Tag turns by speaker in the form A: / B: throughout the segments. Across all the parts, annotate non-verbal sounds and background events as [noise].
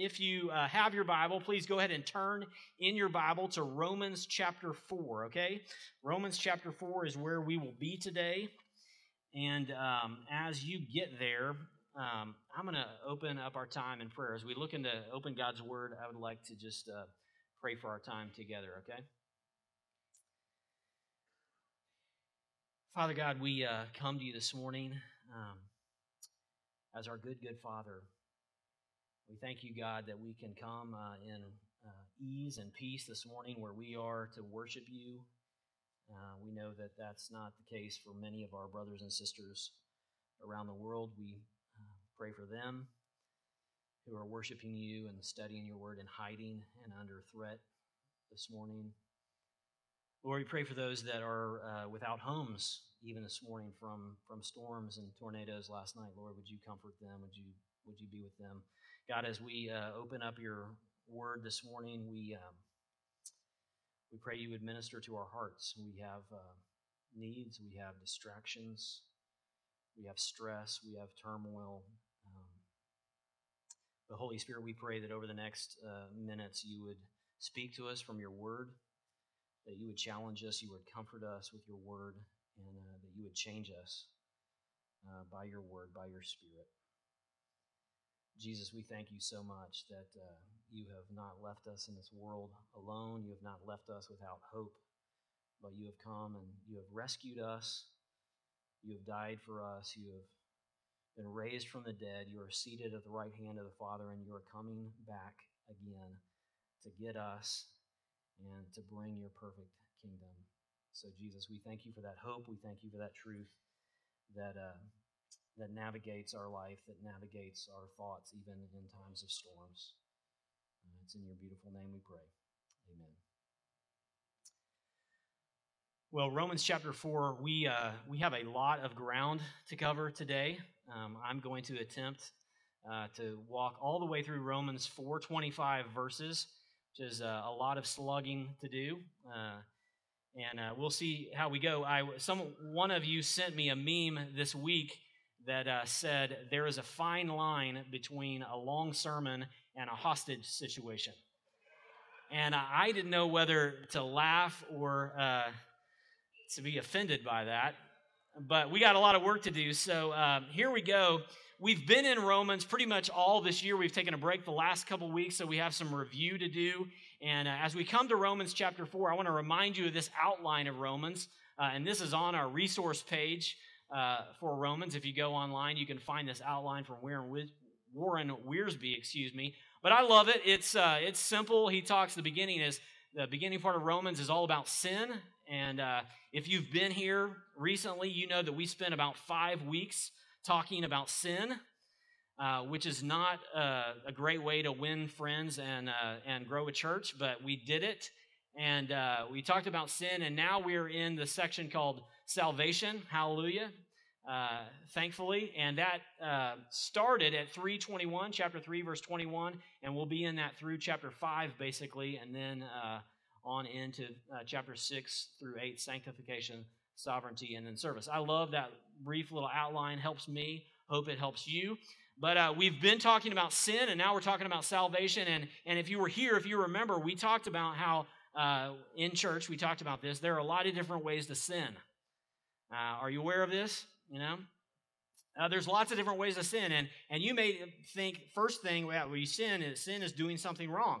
A: if you uh, have your Bible, please go ahead and turn in your Bible to Romans chapter 4, okay? Romans chapter 4 is where we will be today. And um, as you get there, um, I'm going to open up our time in prayer. As we look into open God's Word, I would like to just uh, pray for our time together, okay? Father God, we uh, come to you this morning um, as our good, good Father. We thank you, God, that we can come uh, in uh, ease and peace this morning where we are to worship you. Uh, we know that that's not the case for many of our brothers and sisters around the world. We uh, pray for them who are worshiping you and studying your word and hiding and under threat this morning. Lord, we pray for those that are uh, without homes even this morning from, from storms and tornadoes last night. Lord, would you comfort them? Would you, would you be with them? God, as we uh, open up your word this morning, we, um, we pray you would minister to our hearts. We have uh, needs, we have distractions, we have stress, we have turmoil. Um, but Holy Spirit, we pray that over the next uh, minutes you would speak to us from your word, that you would challenge us, you would comfort us with your word, and uh, that you would change us uh, by your word, by your spirit. Jesus, we thank you so much that uh, you have not left us in this world alone. You have not left us without hope, but you have come and you have rescued us. You have died for us. You have been raised from the dead. You are seated at the right hand of the Father, and you are coming back again to get us and to bring your perfect kingdom. So, Jesus, we thank you for that hope. We thank you for that truth that, uh, that navigates our life, that navigates our thoughts, even in times of storms. It's in your beautiful name we pray. Amen. Well, Romans chapter 4, we, uh, we have a lot of ground to cover today. Um, I'm going to attempt uh, to walk all the way through Romans 425 verses, which is uh, a lot of slugging to do. Uh, and uh, we'll see how we go. I some one of you sent me a meme this week that uh, said there is a fine line between a long sermon and a hostage situation, and I didn't know whether to laugh or uh, to be offended by that. But we got a lot of work to do, so uh, here we go. We've been in Romans pretty much all this year. We've taken a break the last couple weeks, so we have some review to do. And uh, as we come to Romans chapter 4, I want to remind you of this outline of Romans. Uh, and this is on our resource page uh, for Romans. If you go online, you can find this outline from Warren, Warren Wiersbe, excuse me. But I love it. It's, uh, it's simple. He talks, the beginning is, the beginning part of Romans is all about sin. And uh, if you've been here recently, you know that we spent about five weeks talking about sin, uh, which is not uh, a great way to win friends and, uh, and grow a church, but we did it. And we talked about sin, and now we're in the section called salvation. Hallelujah. Uh, thankfully, and that uh, started at 321, chapter 3, verse 21, and we'll be in that through chapter 5, basically, and then uh, on into chapter 6 through 8, sanctification, sovereignty, and then service. I love that brief little outline, helps me. Hope it helps you. But uh, we've been talking about sin, and now we're talking about salvation. And, and if you were here, if you remember, we talked about how uh, in church we talked about this. There are a lot of different ways to sin. Uh, are you aware of this? You know, uh, there's lots of different ways to sin, and and you may think first thing well, you sin is sin is doing something wrong.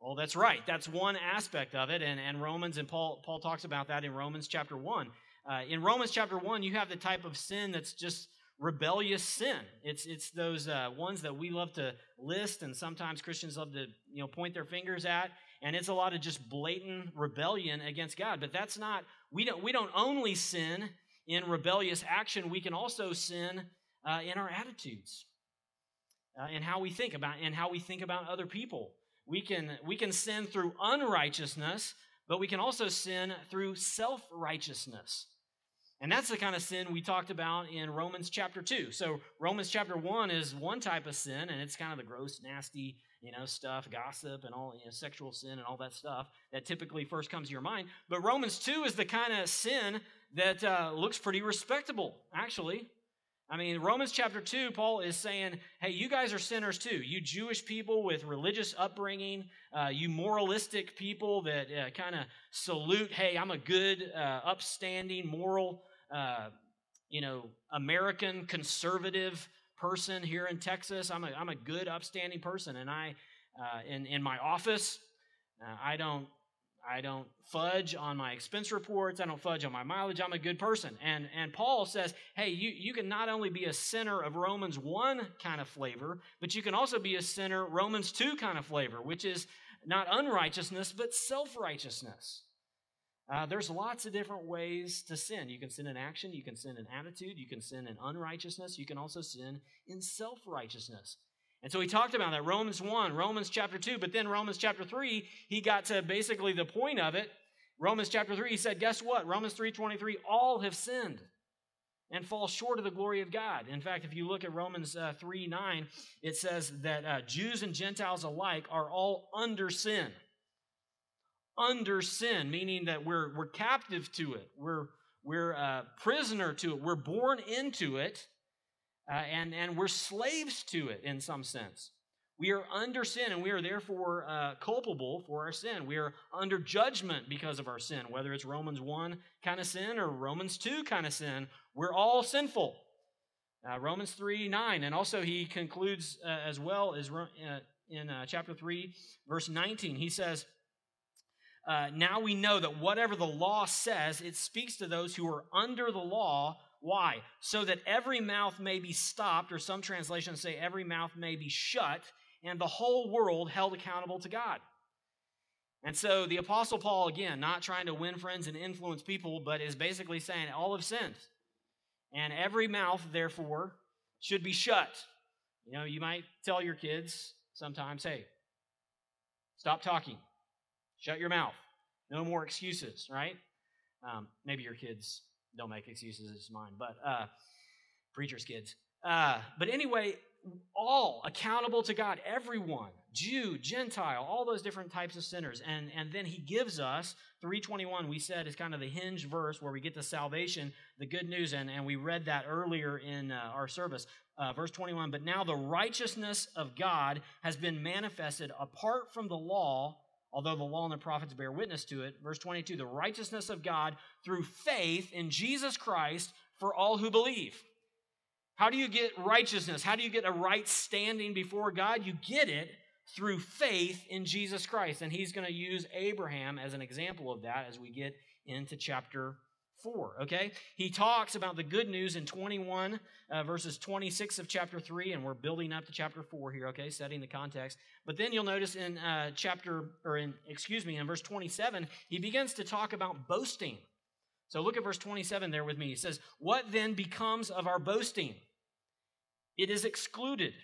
A: Well, that's right. That's one aspect of it, and, and Romans and Paul Paul talks about that in Romans chapter one. Uh, in Romans chapter 1, you have the type of sin that's just rebellious sin. It's, it's those uh, ones that we love to list, and sometimes Christians love to you know, point their fingers at. And it's a lot of just blatant rebellion against God. But that's not, we don't, we don't only sin in rebellious action, we can also sin uh, in our attitudes. Uh, and how we think about and how we think about other people. We can we can sin through unrighteousness, but we can also sin through self-righteousness. And that's the kind of sin we talked about in Romans chapter 2. So Romans chapter 1 is one type of sin, and it's kind of the gross, nasty, you know, stuff, gossip and all, you know, sexual sin and all that stuff that typically first comes to your mind. But Romans 2 is the kind of sin that uh, looks pretty respectable, actually. I mean, Romans chapter 2, Paul is saying, hey, you guys are sinners too. You Jewish people with religious upbringing, uh, you moralistic people that uh, kind of salute, hey, I'm a good, uh, upstanding, moral, uh, you know, American conservative person here in Texas. I'm a, I'm a good, upstanding person. And I, uh, in, in my office, uh, I don't I don't fudge on my expense reports. I don't fudge on my mileage. I'm a good person. And, and Paul says, hey, you, you can not only be a sinner of Romans 1 kind of flavor, but you can also be a sinner Romans 2 kind of flavor, which is not unrighteousness, but self righteousness. Uh, there's lots of different ways to sin. You can sin in action, you can sin in attitude, you can sin in unrighteousness, you can also sin in self righteousness. And so he talked about that Romans 1, Romans chapter 2, but then Romans chapter 3, he got to basically the point of it. Romans chapter 3, he said, guess what? Romans 3:23, all have sinned and fall short of the glory of God. In fact, if you look at Romans uh, 3 9, it says that uh, Jews and Gentiles alike are all under sin. Under sin, meaning that we're, we're captive to it, we're, we're a uh, prisoner to it, we're born into it, uh, and, and we're slaves to it in some sense. We are under sin and we are therefore uh, culpable for our sin. We are under judgment because of our sin, whether it's Romans 1 kind of sin or Romans 2 kind of sin. We're all sinful. Uh, Romans 3 9. And also, he concludes uh, as well as uh, in uh, chapter 3, verse 19. He says, Uh, now we know that whatever the law says, it speaks to those who are under the law why? So that every mouth may be stopped, or some translations say every mouth may be shut, and the whole world held accountable to God. And so the Apostle Paul, again, not trying to win friends and influence people, but is basically saying all have sinned. And every mouth, therefore, should be shut. You know, you might tell your kids sometimes, hey, stop talking, shut your mouth, no more excuses, right? Um, maybe your kids don't make excuses, it's mine. But uh, preacher's kids. Uh, but anyway, all accountable to God, everyone, Jew, Gentile, all those different types of sinners. And, and then he gives us 321, we said, is kind of the hinge verse where we get the salvation, the good news. And, and we read that earlier in uh, our service. Uh, verse 21 But now the righteousness of God has been manifested apart from the law although the law and the prophets bear witness to it. Verse 22 the righteousness of God through faith in Jesus Christ for all who believe. How do you get righteousness? How do you get a right standing before God? You get it through faith in Jesus Christ. And he's going to use Abraham as an example of that as we get into chapter 4. Okay? He talks about the good news in 21, uh, verses 26 of chapter 3, and we're building up to chapter 4 here, okay? Setting the context. But then you'll notice in uh, chapter, or in, excuse me, in verse 27, he begins to talk about boasting. So look at verse 27 there with me. He says, What then becomes of our boasting? It is excluded.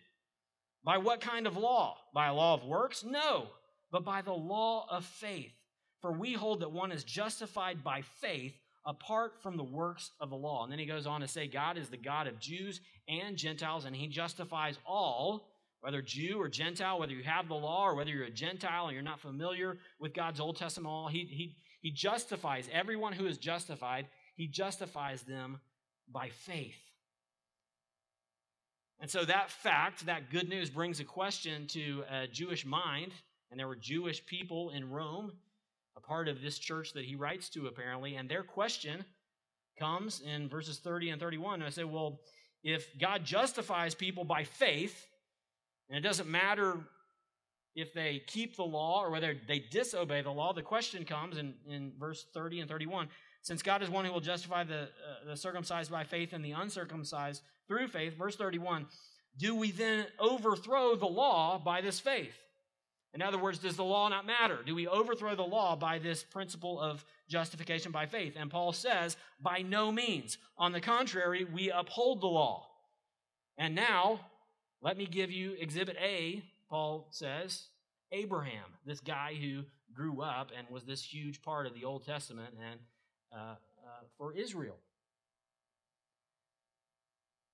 A: By what kind of law? By a law of works? No, but by the law of faith. For we hold that one is justified by faith apart from the works of the law. And then he goes on to say, God is the God of Jews and Gentiles, and he justifies all, whether Jew or Gentile, whether you have the law or whether you're a Gentile and you're not familiar with God's Old Testament law. He, he, he justifies everyone who is justified, he justifies them by faith. And so that fact, that good news, brings a question to a Jewish mind. And there were Jewish people in Rome a part of this church that he writes to, apparently. And their question comes in verses 30 and 31. And I say, well, if God justifies people by faith, and it doesn't matter if they keep the law or whether they disobey the law, the question comes in, in verse 30 and 31. Since God is one who will justify the, uh, the circumcised by faith and the uncircumcised through faith, verse 31, do we then overthrow the law by this faith? In other words, does the law not matter? Do we overthrow the law by this principle of justification by faith? And Paul says, by no means. On the contrary, we uphold the law. And now, let me give you exhibit A, Paul says, Abraham, this guy who grew up and was this huge part of the Old Testament and uh, uh, for Israel.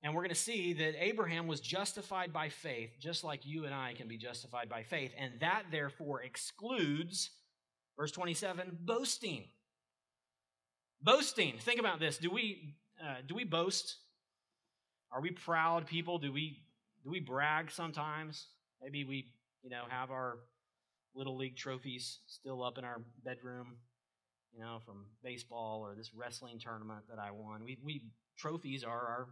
A: And we're going to see that Abraham was justified by faith, just like you and I can be justified by faith. And that, therefore, excludes, verse 27, boasting. Boasting. Think about this. Do we, uh, do we boast? are we proud people? Do we do we brag sometimes? Maybe we, you know, have our little league trophies still up in our bedroom, you know, from baseball or this wrestling tournament that I won. We we trophies are our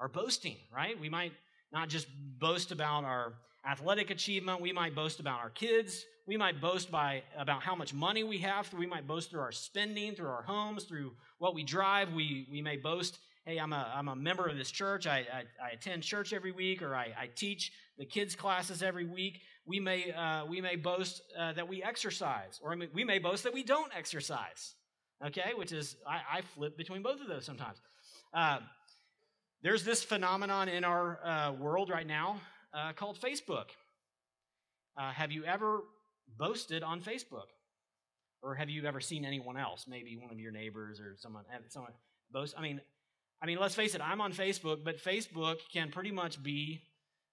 A: our boasting, right? We might not just boast about our athletic achievement, we might boast about our kids, we might boast by about how much money we have, we might boast through our spending, through our homes, through what we drive. We we may boast hey, I'm a, I'm a member of this church. I, I, I attend church every week, or I, I, teach the kids' classes every week. We may, uh, we may boast uh, that we exercise, or we may boast that we don't exercise, okay? Which is, I, I flip between both of those sometimes. Uh, there's this phenomenon in our uh, world right now uh, called Facebook. Uh, have you ever boasted on Facebook? Or have you ever seen anyone else, maybe one of your neighbors or someone, someone boast? I mean, I mean, let's face it, I'm on Facebook, but Facebook can pretty much be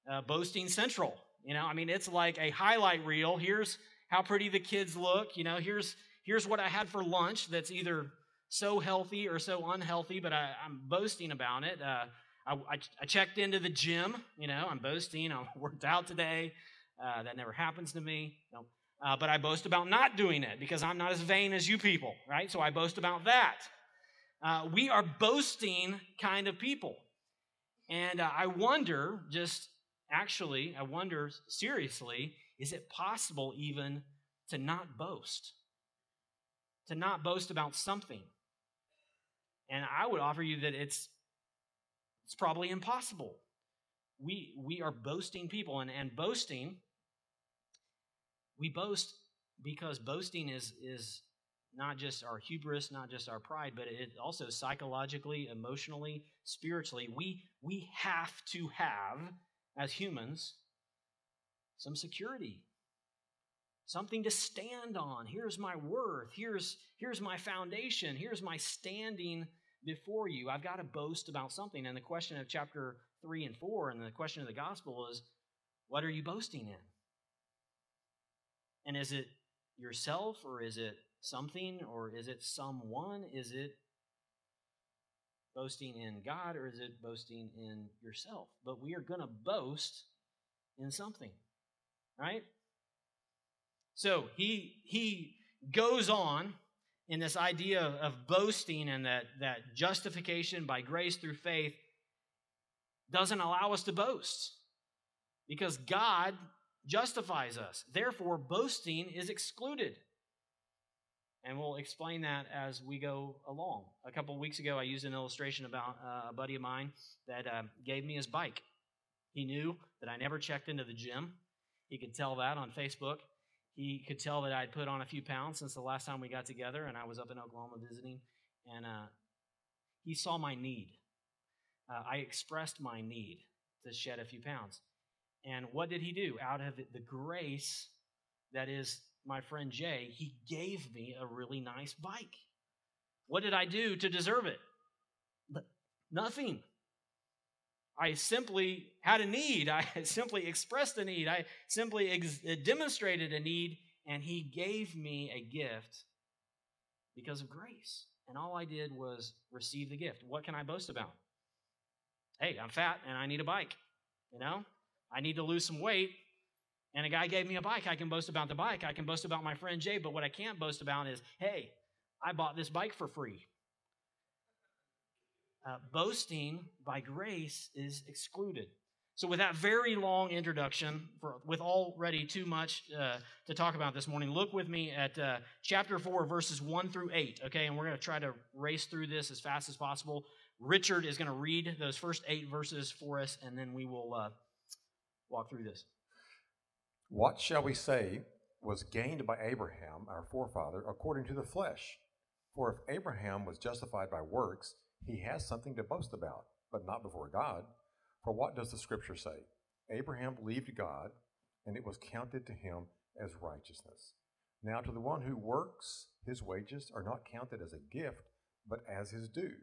A: uh, boasting central. You know, I mean, it's like a highlight reel. Here's how pretty the kids look. You know, here's here's what I had for lunch that's either so healthy or so unhealthy, but I, am boasting about it. Uh, I, I, I, checked into the gym. You know, I'm boasting. [laughs] I worked out today. Uh, that never happens to me. No. Uh, but I boast about not doing it because I'm not as vain as you people, right? So I boast about that. Uh, we are boasting kind of people. And uh, I wonder, just actually, I wonder seriously, is it possible even to not boast? To not boast about something? And I would offer you that it's, it's probably impossible. We, we are boasting people, and, and boasting, we boast because boasting is, is not just our hubris, not just our pride, but it also psychologically, emotionally, spiritually, we, we have to have, as humans, some security, something to stand on. Here's my worth. Here's, here's my foundation. Here's my standing before you. I've got to boast about something. And the question of chapter 3 and 4 and the question of the gospel is what are you boasting in? And is it yourself or is it something or is it someone? Is it boasting in God or is it boasting in yourself? But we are going to boast in something, right? So he he goes on in this idea of, boasting and that, that justification by grace through faith doesn't allow us to boast because God justifies us. Therefore, boasting is excluded. And we'll explain that as we go along. A couple of weeks ago, I used an illustration about uh, a buddy of mine that uh, gave me his bike. He knew that I never checked into the gym. He could tell that on Facebook. He could tell that I'd put on a few pounds since the last time we got together, and I was up in Oklahoma visiting. And uh, he saw my need. Uh, I expressed my need to shed a few pounds. And what did he do? Out of the grace that is my friend Jay, he gave me a really nice bike. What did I do to deserve it? Nothing. I simply had a need. [laughs] I simply expressed a need. I simply ex- demonstrated a need, and he gave me a gift because of grace. And all I did was receive the gift. What can I boast about? Hey, I'm fat and I need a bike. You know, I need to lose some weight and a guy gave me a bike. I can boast about the bike. I can boast about my friend Jay, but what I can't boast about is, hey, I bought this bike for free. Uh, boasting by grace is excluded. So, with that very long introduction, for, with already too much uh, to talk about this morning, look with me at uh, chapter 4, verses 1 through 8, okay? And we're going to try to race through this as fast as possible. Richard is going to read those first eight verses for us, and then we will uh, walk through this.
B: What shall we say was gained by Abraham, our forefather, according to the flesh? For if Abraham was justified by works, he has something to boast about, but not before God. For what does the scripture say? Abraham believed God, and it was counted to him as righteousness. Now, to the one who works, his wages are not counted as a gift, but as his due.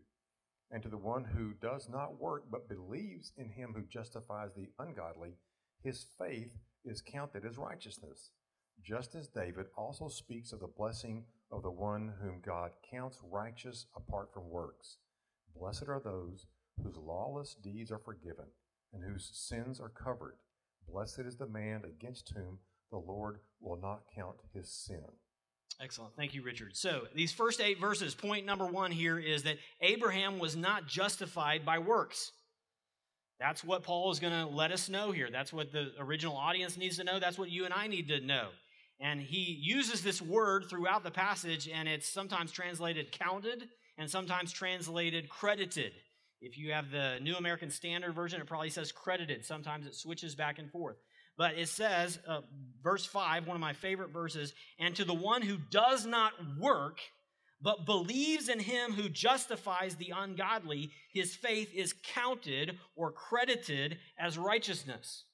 B: And to the one who does not work, but believes in him who justifies the ungodly, his faith is counted as righteousness, just as David also speaks of the blessing of the one whom God counts righteous apart from works. Blessed are those whose lawless deeds are forgiven and whose sins are covered. Blessed is the man against whom the Lord will not count his sin.
A: Excellent. Thank you, Richard. So, these first eight verses, point number one here is that Abraham was not justified by works. That's what Paul is going to let us know here. That's what the original audience needs to know. That's what you and I need to know. And he uses this word throughout the passage, and it's sometimes translated counted and sometimes translated credited. If you have the New American Standard Version, it probably says credited. Sometimes it switches back and forth. But it says, uh, verse 5, one of my favorite verses, and to the one who does not work, but believes in him who justifies the ungodly, his faith is counted or credited as righteousness.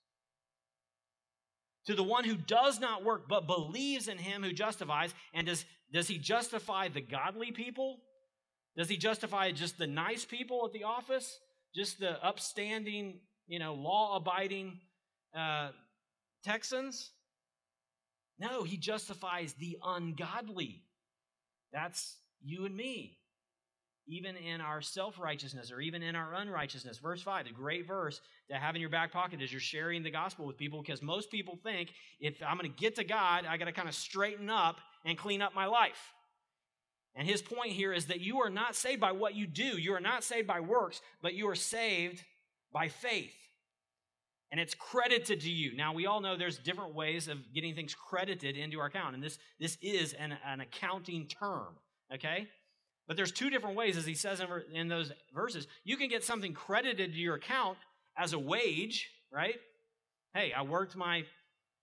A: To the one who does not work, but believes in him who justifies, and does, does he justify the godly people? Does he justify just the nice people at the office? Just the upstanding, you know, law abiding uh, Texans? No, he justifies the ungodly. That's you and me. Even in our self righteousness or even in our unrighteousness. Verse 5, the great verse to have in your back pocket as you're sharing the gospel with people because most people think if I'm going to get to God, I got to kind of straighten up and clean up my life. And his point here is that you are not saved by what you do, you are not saved by works, but you are saved by faith. And it's credited to you. Now, we all know there's different ways of getting things credited into our account, and this, this is an, an accounting term, okay? But there's two different ways, as he says in, in those verses. You can get something credited to your account as a wage, right? Hey, I worked my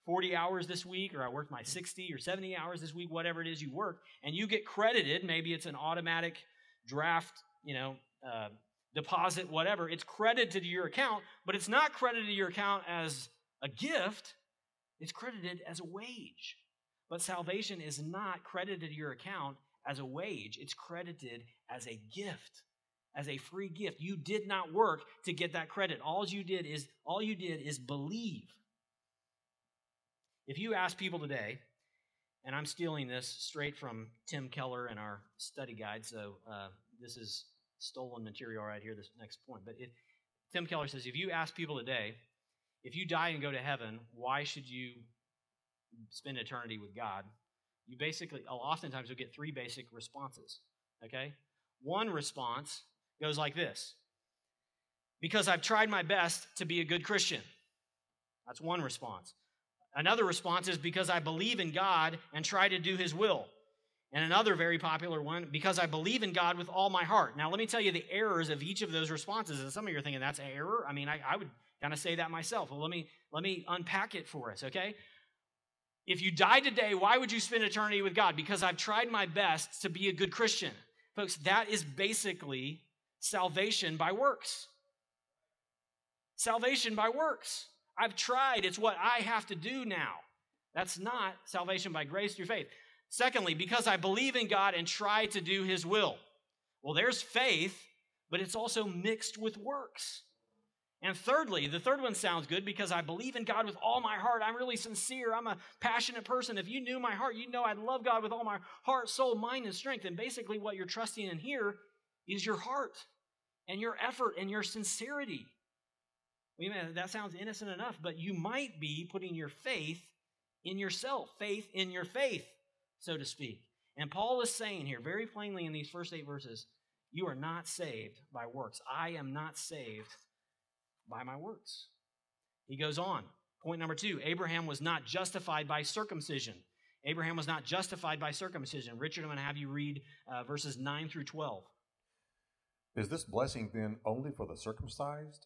A: 40 hours this week, or I worked my 60 or 70 hours this week, whatever it is you work, and you get credited. Maybe it's an automatic draft, you know, uh, deposit, whatever. It's credited to your account, but it's not credited to your account as a gift, it's credited as a wage. But salvation is not credited to your account as a wage, it's credited as a gift as a free gift. You did not work to get that credit. All you did is all you did is believe. If you ask people today, and I'm stealing this straight from Tim Keller in our study guide, so uh, this is stolen material right here. This next point, but it, Tim Keller says, if you ask people today, if you die and go to heaven, why should you spend eternity with God? You basically, oftentimes, you'll get three basic responses. Okay, one response goes like this Because I've tried my best to be a good Christian. That's one response. Another response is because I believe in God and try to do his will. And another very popular one, because I believe in God with all my heart. Now, let me tell you the errors of each of those responses. And some of you are thinking that's an error. I mean, I, I would kind of say that myself. Well, let me let me unpack it for us, okay? If you die today, why would you spend eternity with God? Because I've tried my best to be a good Christian. Folks, that is basically salvation by works. Salvation by works. I've tried. It's what I have to do now. That's not salvation by grace through faith. Secondly, because I believe in God and try to do his will. Well, there's faith, but it's also mixed with works. And thirdly, the third one sounds good because I believe in God with all my heart. I'm really sincere. I'm a passionate person. If you knew my heart, you'd know I love God with all my heart, soul, mind, and strength. And basically, what you're trusting in here is your heart and your effort and your sincerity. Well, that sounds innocent enough, but you might be putting your faith in yourself, faith in your faith, so to speak. And Paul is saying here very plainly in these first eight verses you are not saved by works. I am not saved by my works. He goes on. Point number two Abraham was not justified by circumcision. Abraham was not justified by circumcision. Richard, I'm going to have you read uh, verses 9 through 12.
B: Is this blessing then only for the circumcised,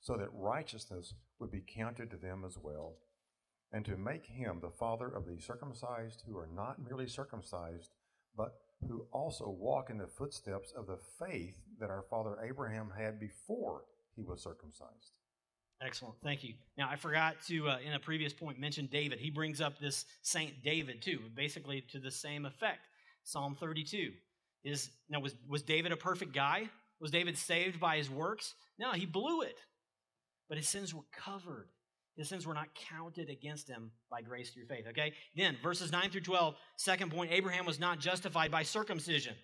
B: so that righteousness would be counted to them as well, and to make him the father of the circumcised who are not merely circumcised, but who also walk in the footsteps of the faith that our father Abraham had before he was circumcised.
A: Excellent. Thank you. Now, I forgot to, uh, in a previous point, mention David. He brings up this Saint David, too, basically to the same effect. Psalm 32. Is, now, was, was David a perfect guy? Was David saved by his works? No, he blew it. But his sins were covered. His sins were not counted against him by grace through faith. Okay? Then, verses 9 through 12, second point Abraham was not justified by circumcision.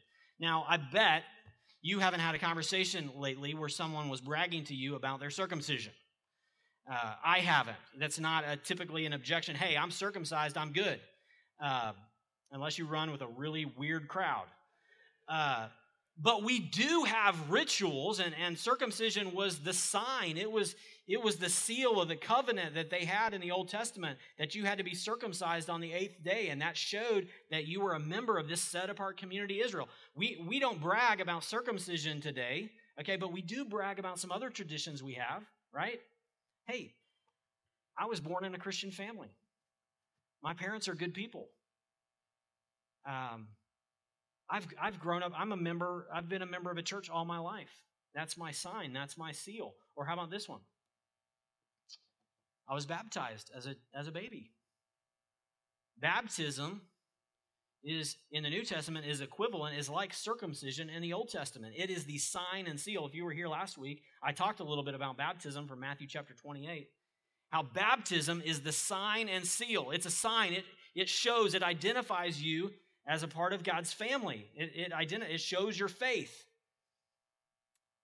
A: Now, I bet you haven't had a conversation lately where someone was bragging to you about their circumcision. Uh, I haven't. That's not a, typically an objection. Hey, I'm circumcised, I'm good. Uh, unless you run with a really weird crowd. Uh, but we do have rituals, and, and circumcision was the sign. It was, it was the seal of the covenant that they had in the Old Testament that you had to be circumcised on the eighth day, and that showed that you were a member of this set apart community, Israel. We, we don't brag about circumcision today, okay, but we do brag about some other traditions we have, right? Hey, I was born in a Christian family. My parents are good people. Um, I've, I've grown up, I'm a member, I've been a member of a church all my life. That's my sign, that's my seal. Or how about this one? I was baptized as a, as a baby. Baptism is in the New Testament is equivalent, is like circumcision in the Old Testament. It is the sign and seal. If you were here last week, I talked a little bit about baptism from Matthew chapter 28. How baptism is the sign and seal. It's a sign. It, it shows, it identifies you as a part of God's family. It, it, it shows your faith.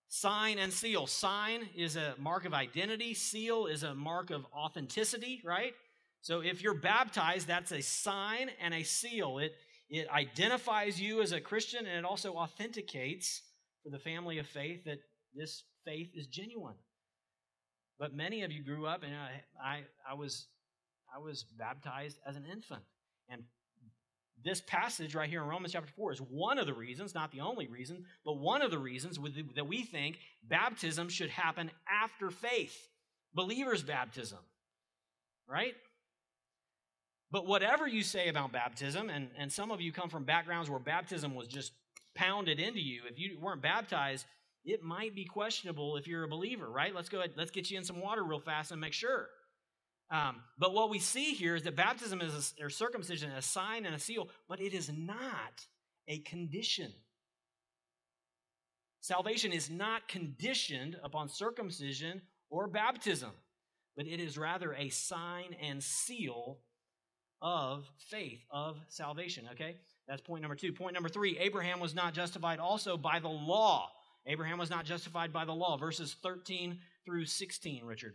A: Sign and seal. Sign is a mark of identity, seal is a mark of authenticity, right? So if you're baptized, that's a sign and a seal. It, it identifies you as a Christian and it also authenticates for the family of faith that this faith is genuine. But many of you grew up, and I, I, I was, I was baptized as an infant. And this passage right here in Romans chapter 4 is one of the reasons, not the only reason, but one of the reasons that we think baptism should happen after faith, believer's baptism, right? But whatever you say about baptism, and, and some of you come from backgrounds where baptism was just pounded into you, if you weren't baptized, it might be questionable if you're a believer, right? Let's go ahead, let's get you in some water real fast and make sure. Um, but what we see here is that baptism is a, or circumcision a sign and a seal, but it is not a condition. Salvation is not conditioned upon circumcision or baptism, but it is rather a sign and seal of faith, of salvation. Okay? That's point number two. Point number three Abraham was not justified also by the law. Abraham was not justified by the law. Verses 13 through 16, Richard.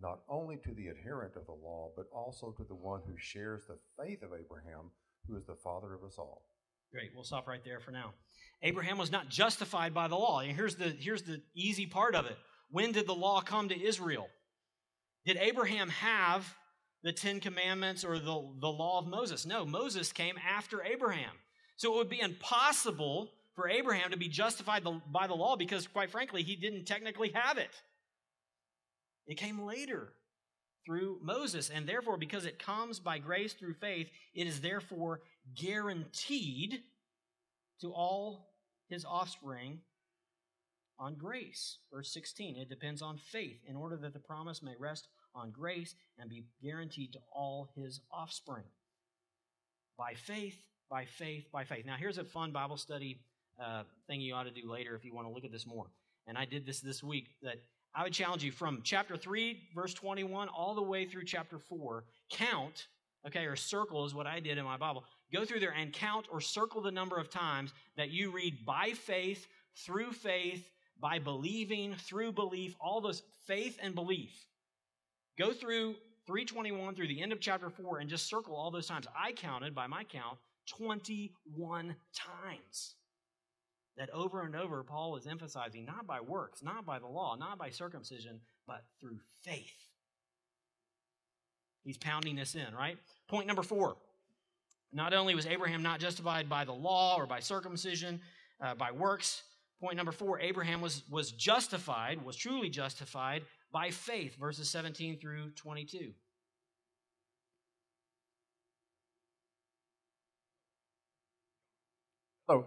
B: not only to the adherent of the law, but also to the one who shares the faith of Abraham, who is the father of us all.
A: Great. We'll stop right there for now. Abraham was not justified by the law. And here's the, here's the easy part of it. When did the law come to Israel? Did Abraham have the Ten Commandments or the, the law of Moses? No, Moses came after Abraham. So it would be impossible for Abraham to be justified by the law because, quite frankly, he didn't technically have it. It came later through Moses, and therefore, because it comes by grace through faith, it is therefore guaranteed to all his offspring on grace. Verse 16, it depends on faith in order that the promise may rest on grace and be guaranteed to all his offspring. By faith, by faith, by faith. Now, here's a fun Bible study uh, thing you ought to do later if you want to look at this more. And I did this this week that I would challenge you from chapter 3, verse 21, all the way through chapter 4. Count, okay, or circle is what I did in my Bible. Go through there and count or circle the number of times that you read by faith, through faith, by believing, through belief, all those faith and belief. Go through 321 through the end of chapter 4 and just circle all those times. I counted, by my count, 21 times. That over and over Paul is emphasizing not by works, not by the law, not by circumcision, but through faith. He's pounding this in, right? Point number four. Not only was Abraham not justified by the law or by circumcision, uh, by works, point number four, Abraham was, was justified, was truly justified by faith, verses 17 through 22.
B: So,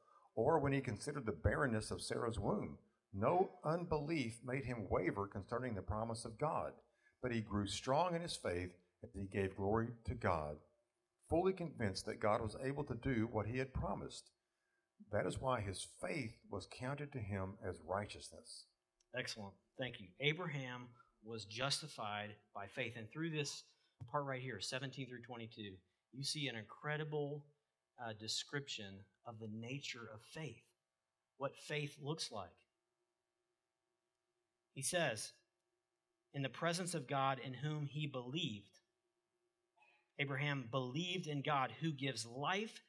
B: or when he considered the barrenness of Sarah's womb. No unbelief made him waver concerning the promise of God, but he grew strong in his faith as he gave glory to God, fully convinced that God was able to do what he had promised. That is why his faith was counted to him as righteousness.
A: Excellent. Thank you. Abraham was justified by faith. And through this part right here, 17 through 22, you see an incredible uh, description of the nature of faith, what faith looks like. He says, in the presence of God in whom he believed. Abraham believed in God who gives life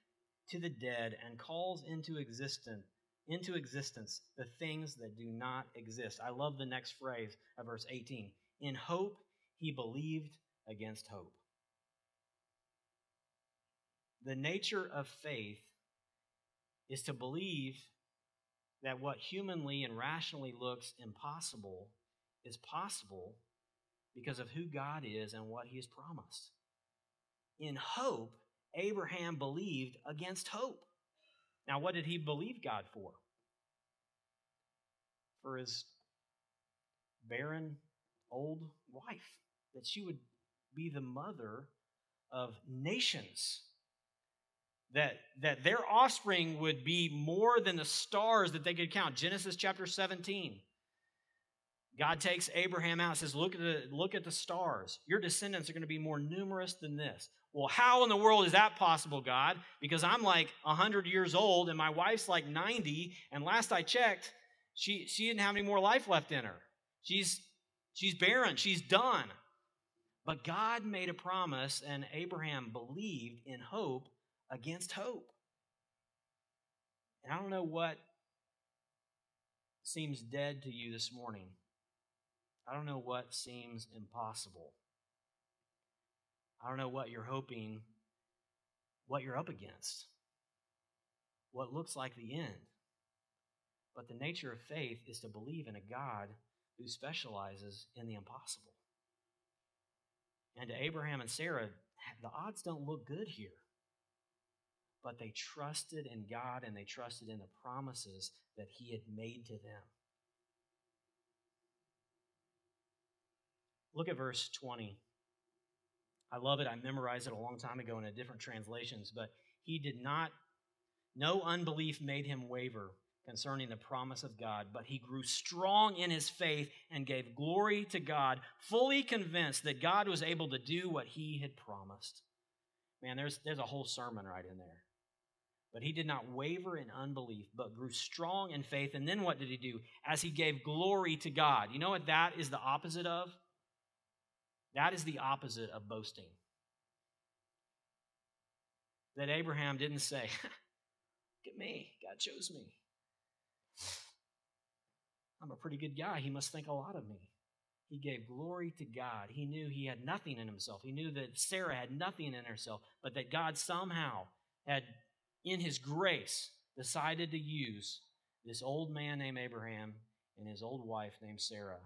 A: to the dead and calls into existence into existence the things that do not exist. I love the next phrase of verse 18. In hope he believed against hope. The nature of faith is to believe that what humanly and rationally looks impossible is possible because of who God is and what He has promised. In hope, Abraham believed against hope. Now, what did he believe God for? For his barren old wife, that she would be the mother of nations that, that their offspring would be more than the stars that they could count. Genesis chapter 17. God takes Abraham out and says, look at, the, look at the stars. Your descendants are going to be more numerous than this. Well, how in the world is that possible, God? Because I'm like 100 years old and my wife's like 90, and last I checked, she, she didn't have any more life left in her. She's, she's barren, she's done. But God made a promise, and Abraham believed in hope against hope. And I don't know what seems dead to you this morning. I don't know what seems impossible. I don't know what you're hoping, what you're up against, what looks like the end. But the nature of faith is to believe in a God who specializes in the impossible. And to Abraham and Sarah, the odds don't look good here but they trusted in God and they trusted in the promises that He had made to them. Look at verse 20. I love it. I memorized it a long time ago in a different translations, but he did not, no unbelief made him waver concerning the promise of God, but he grew strong in his faith and gave glory to God, fully convinced that God was able to do what he had promised. Man, there's, there's a whole sermon right in there. But he did not waver in unbelief, but grew strong in faith. And then what did he do? As he gave glory to God. You know what that is the opposite of? That is the opposite of boasting. That Abraham didn't say, [laughs] Look at me, God chose me. I'm a pretty good guy. He must think a lot of me. He gave glory to God. He knew he had nothing in himself. He knew that Sarah had nothing in herself, but that God somehow had in his grace, decided to use this old man named Abraham and his old wife named Sarah,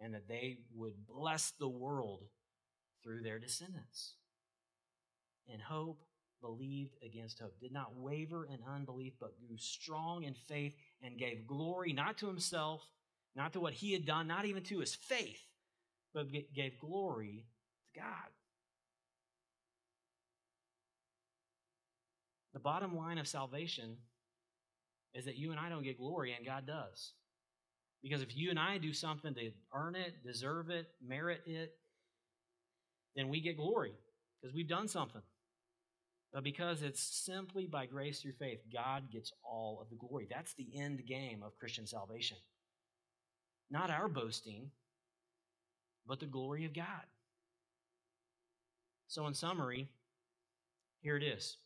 A: and that they would bless the world through their descendants. And hope, believed against hope, did not waver in unbelief, but grew strong in faith and gave glory not to himself, not to what he had done, not even to his faith, but gave glory to God. The bottom line of salvation is that you and I don't get glory and God does. Because if you and I do something to earn it, deserve it, merit it, then we get glory because we've done something. But because it's simply by grace through faith, God gets all of the glory. That's the end game of Christian salvation. Not our boasting, but the glory of God. So, in summary, here it is.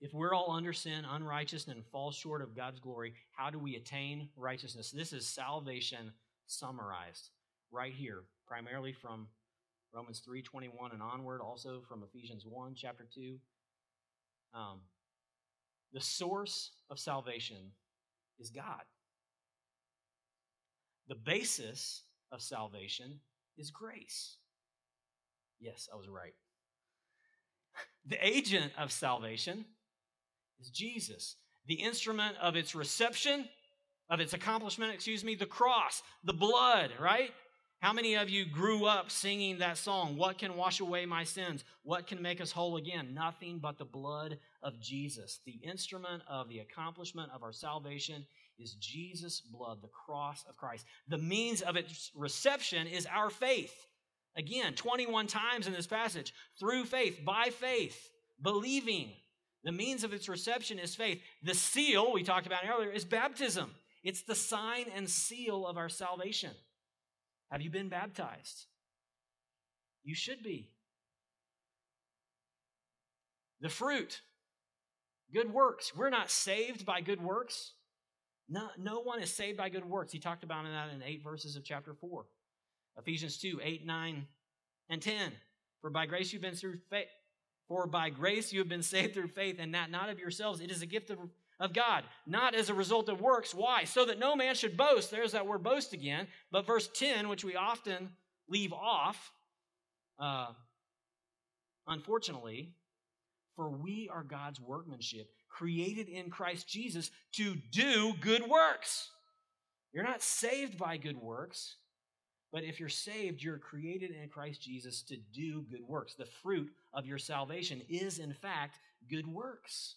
A: If we're all under sin, unrighteous, and fall short of God's glory, how do we attain righteousness? This is salvation summarized right here, primarily from Romans 3:21 and onward, also from Ephesians 1, chapter 2. Um, the source of salvation is God. The basis of salvation is grace. Yes, I was right. [laughs] The agent of salvation is Jesus. The instrument of its reception, of its accomplishment, excuse me, the cross, the blood, right? How many of you grew up singing that song? What can wash away my sins? What can make us whole again? Nothing but the blood of Jesus. The instrument of the accomplishment of our salvation is Jesus' blood, the cross of Christ. The means of its reception is our faith. Again, 21 times in this passage, through faith, by faith, believing. The means of its reception is faith. The seal, we talked about earlier, is baptism. It's the sign and seal of our salvation. Have you been baptized? You should be. The fruit, good works. We're not saved by good works. No, no one is saved by good works. He talked about that in eight verses of chapter 4. Ephesians 2, 8, 9, and 10. For by grace you've been through faith. For by grace you have been saved through faith, and that not of yourselves. It is a gift of, of God, not as a result of works. Why? So that no man should boast. There's that word boast again. But verse 10, which we often leave off, uh, unfortunately, for we are God's workmanship, created in Christ Jesus to do good works. You're not saved by good works, but if you're saved, you're created in Christ Jesus to do good works. The fruit of your salvation is, in fact, good works.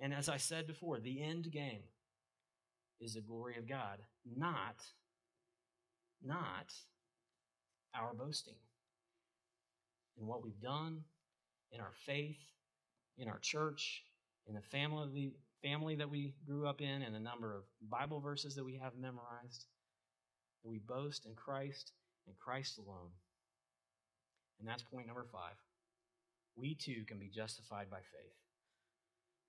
A: And as I said before, the end game is the glory of God, not, not our boasting in what we've done, in our faith, in our church, in the family, family that we grew up in, and the number of Bible verses that we have memorized. We boast in Christ and Christ alone. And that's point number five. We too can be justified by faith.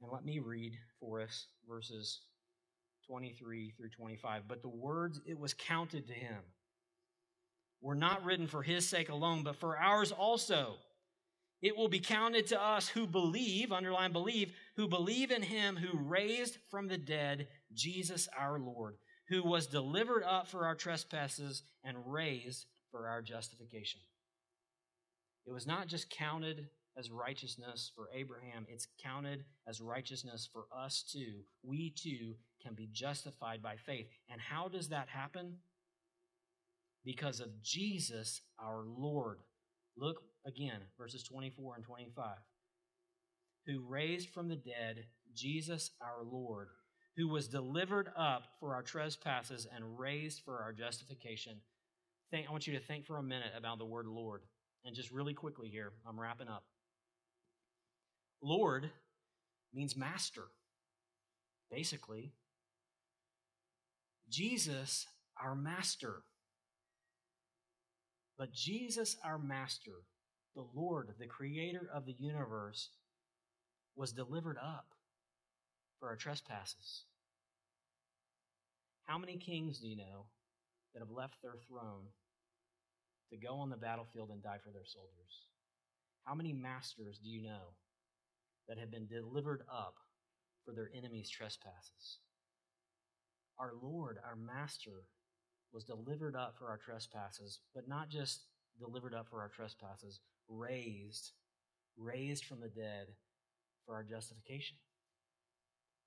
A: And let me read for us verses 23 through 25. But the words it was counted to him were not written for his sake alone, but for ours also. It will be counted to us who believe, underline believe, who believe in him who raised from the dead Jesus our Lord, who was delivered up for our trespasses and raised for our justification. It was not just counted as righteousness for Abraham, it's counted as righteousness for us too. We too can be justified by faith. And how does that happen? Because of Jesus our Lord. Look again, verses 24 and 25. Who raised from the dead Jesus our Lord, who was delivered up for our trespasses and raised for our justification. Think, I want you to think for a minute about the word Lord. And just really quickly here, I'm wrapping up. Lord means master, basically. Jesus, our master. But Jesus, our master, the Lord, the creator of the universe, was delivered up for our trespasses. How many kings do you know that have left their throne to go on the battlefield and die for their soldiers? How many masters do you know that have been delivered up for their enemies' trespasses? Our Lord, our Master, was delivered up for our trespasses, but not just delivered up for our trespasses, raised, raised from the dead for our justification.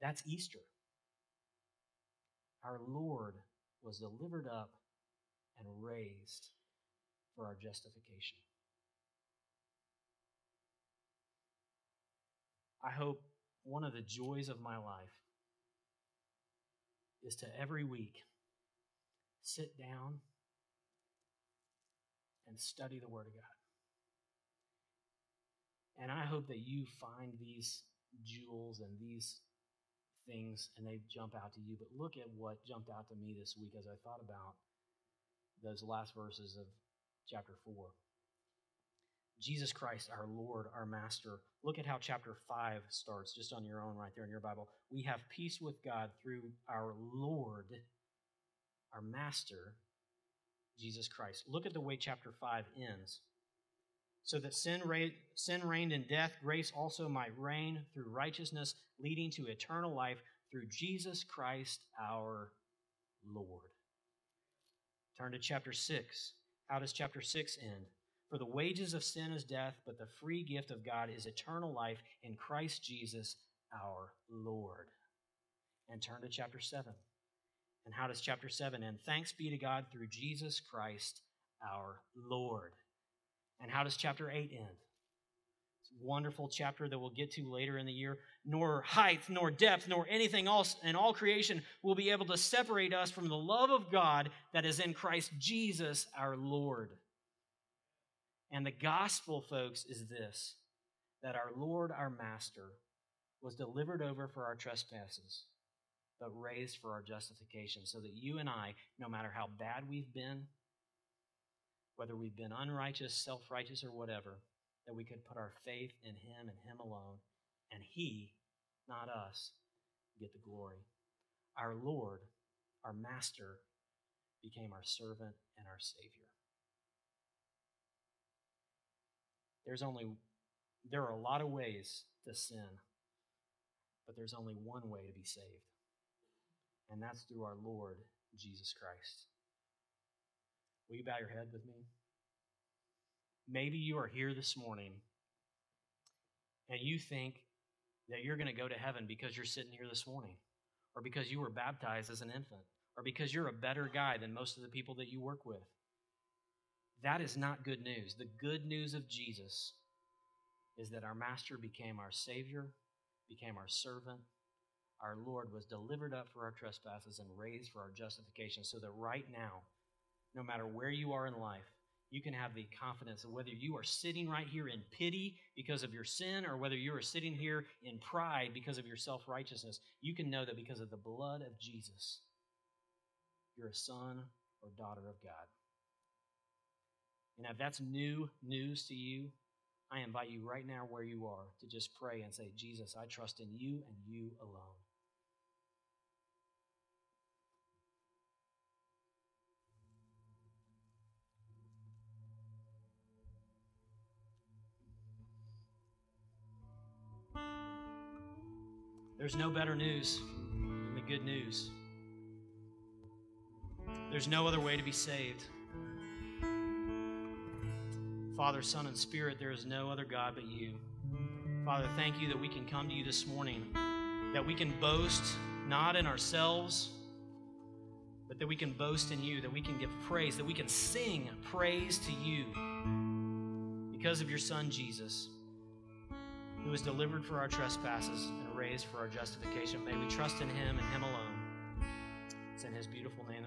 A: That's Easter. Our Lord was delivered up and raised for our justification. I hope one of the joys of my life is to every week sit down and study the Word of God. And I hope that you find these jewels and these things and they jump out to you. But look at what jumped out to me this week as I thought about those last verses of chapter 4. Jesus Christ, our Lord, our Master. Look at how chapter 5 starts, just on your own, right there in your Bible. We have peace with God through our Lord, our Master, Jesus Christ. Look at the way chapter 5 ends. So that sin, ra- sin reigned in death, grace also might reign through righteousness, leading to eternal life through Jesus Christ our Lord. Turn to chapter 6. How does chapter 6 end? For the wages of sin is death, but the free gift of God is eternal life in Christ Jesus our Lord. And turn to chapter 7. And how does chapter 7 end? Thanks be to God through Jesus Christ our Lord. And how does chapter 8 end? Wonderful chapter that we'll get to later in the year. Nor height, nor depth, nor anything else in all creation will be able to separate us from the love of God that is in Christ Jesus our Lord. And the gospel, folks, is this that our Lord, our Master, was delivered over for our trespasses, but raised for our justification, so that you and I, no matter how bad we've been, whether we've been unrighteous, self righteous, or whatever, that we could put our faith in Him and Him alone, and He, not us, get the glory. Our Lord, our Master, became our servant and our Savior. There's only there are a lot of ways to sin, but there's only one way to be saved. And that's through our Lord Jesus Christ. Will you bow your head with me? Maybe you are here this morning and you think that you're going to go to heaven because you're sitting here this morning, or because you were baptized as an infant, or because you're a better guy than most of the people that you work with. That is not good news. The good news of Jesus is that our Master became our Savior, became our servant. Our Lord was delivered up for our trespasses and raised for our justification, so that right now, no matter where you are in life, you can have the confidence of whether you are sitting right here in pity because of your sin or whether you are sitting here in pride because of your self righteousness, you can know that because of the blood of Jesus, you're a son or daughter of God. And if that's new news to you, I invite you right now where you are to just pray and say, Jesus, I trust in you and you alone. There's no better news than the good news. There's no other way to be saved. Father, Son, and Spirit, there is no other God but you. Father, thank you that we can come to you this morning, that we can boast not in ourselves, but that we can boast in you, that we can give praise, that we can sing praise to you because of your Son, Jesus, who was delivered for our trespasses raised for our justification. May we trust in him and him alone. It's in his beautiful name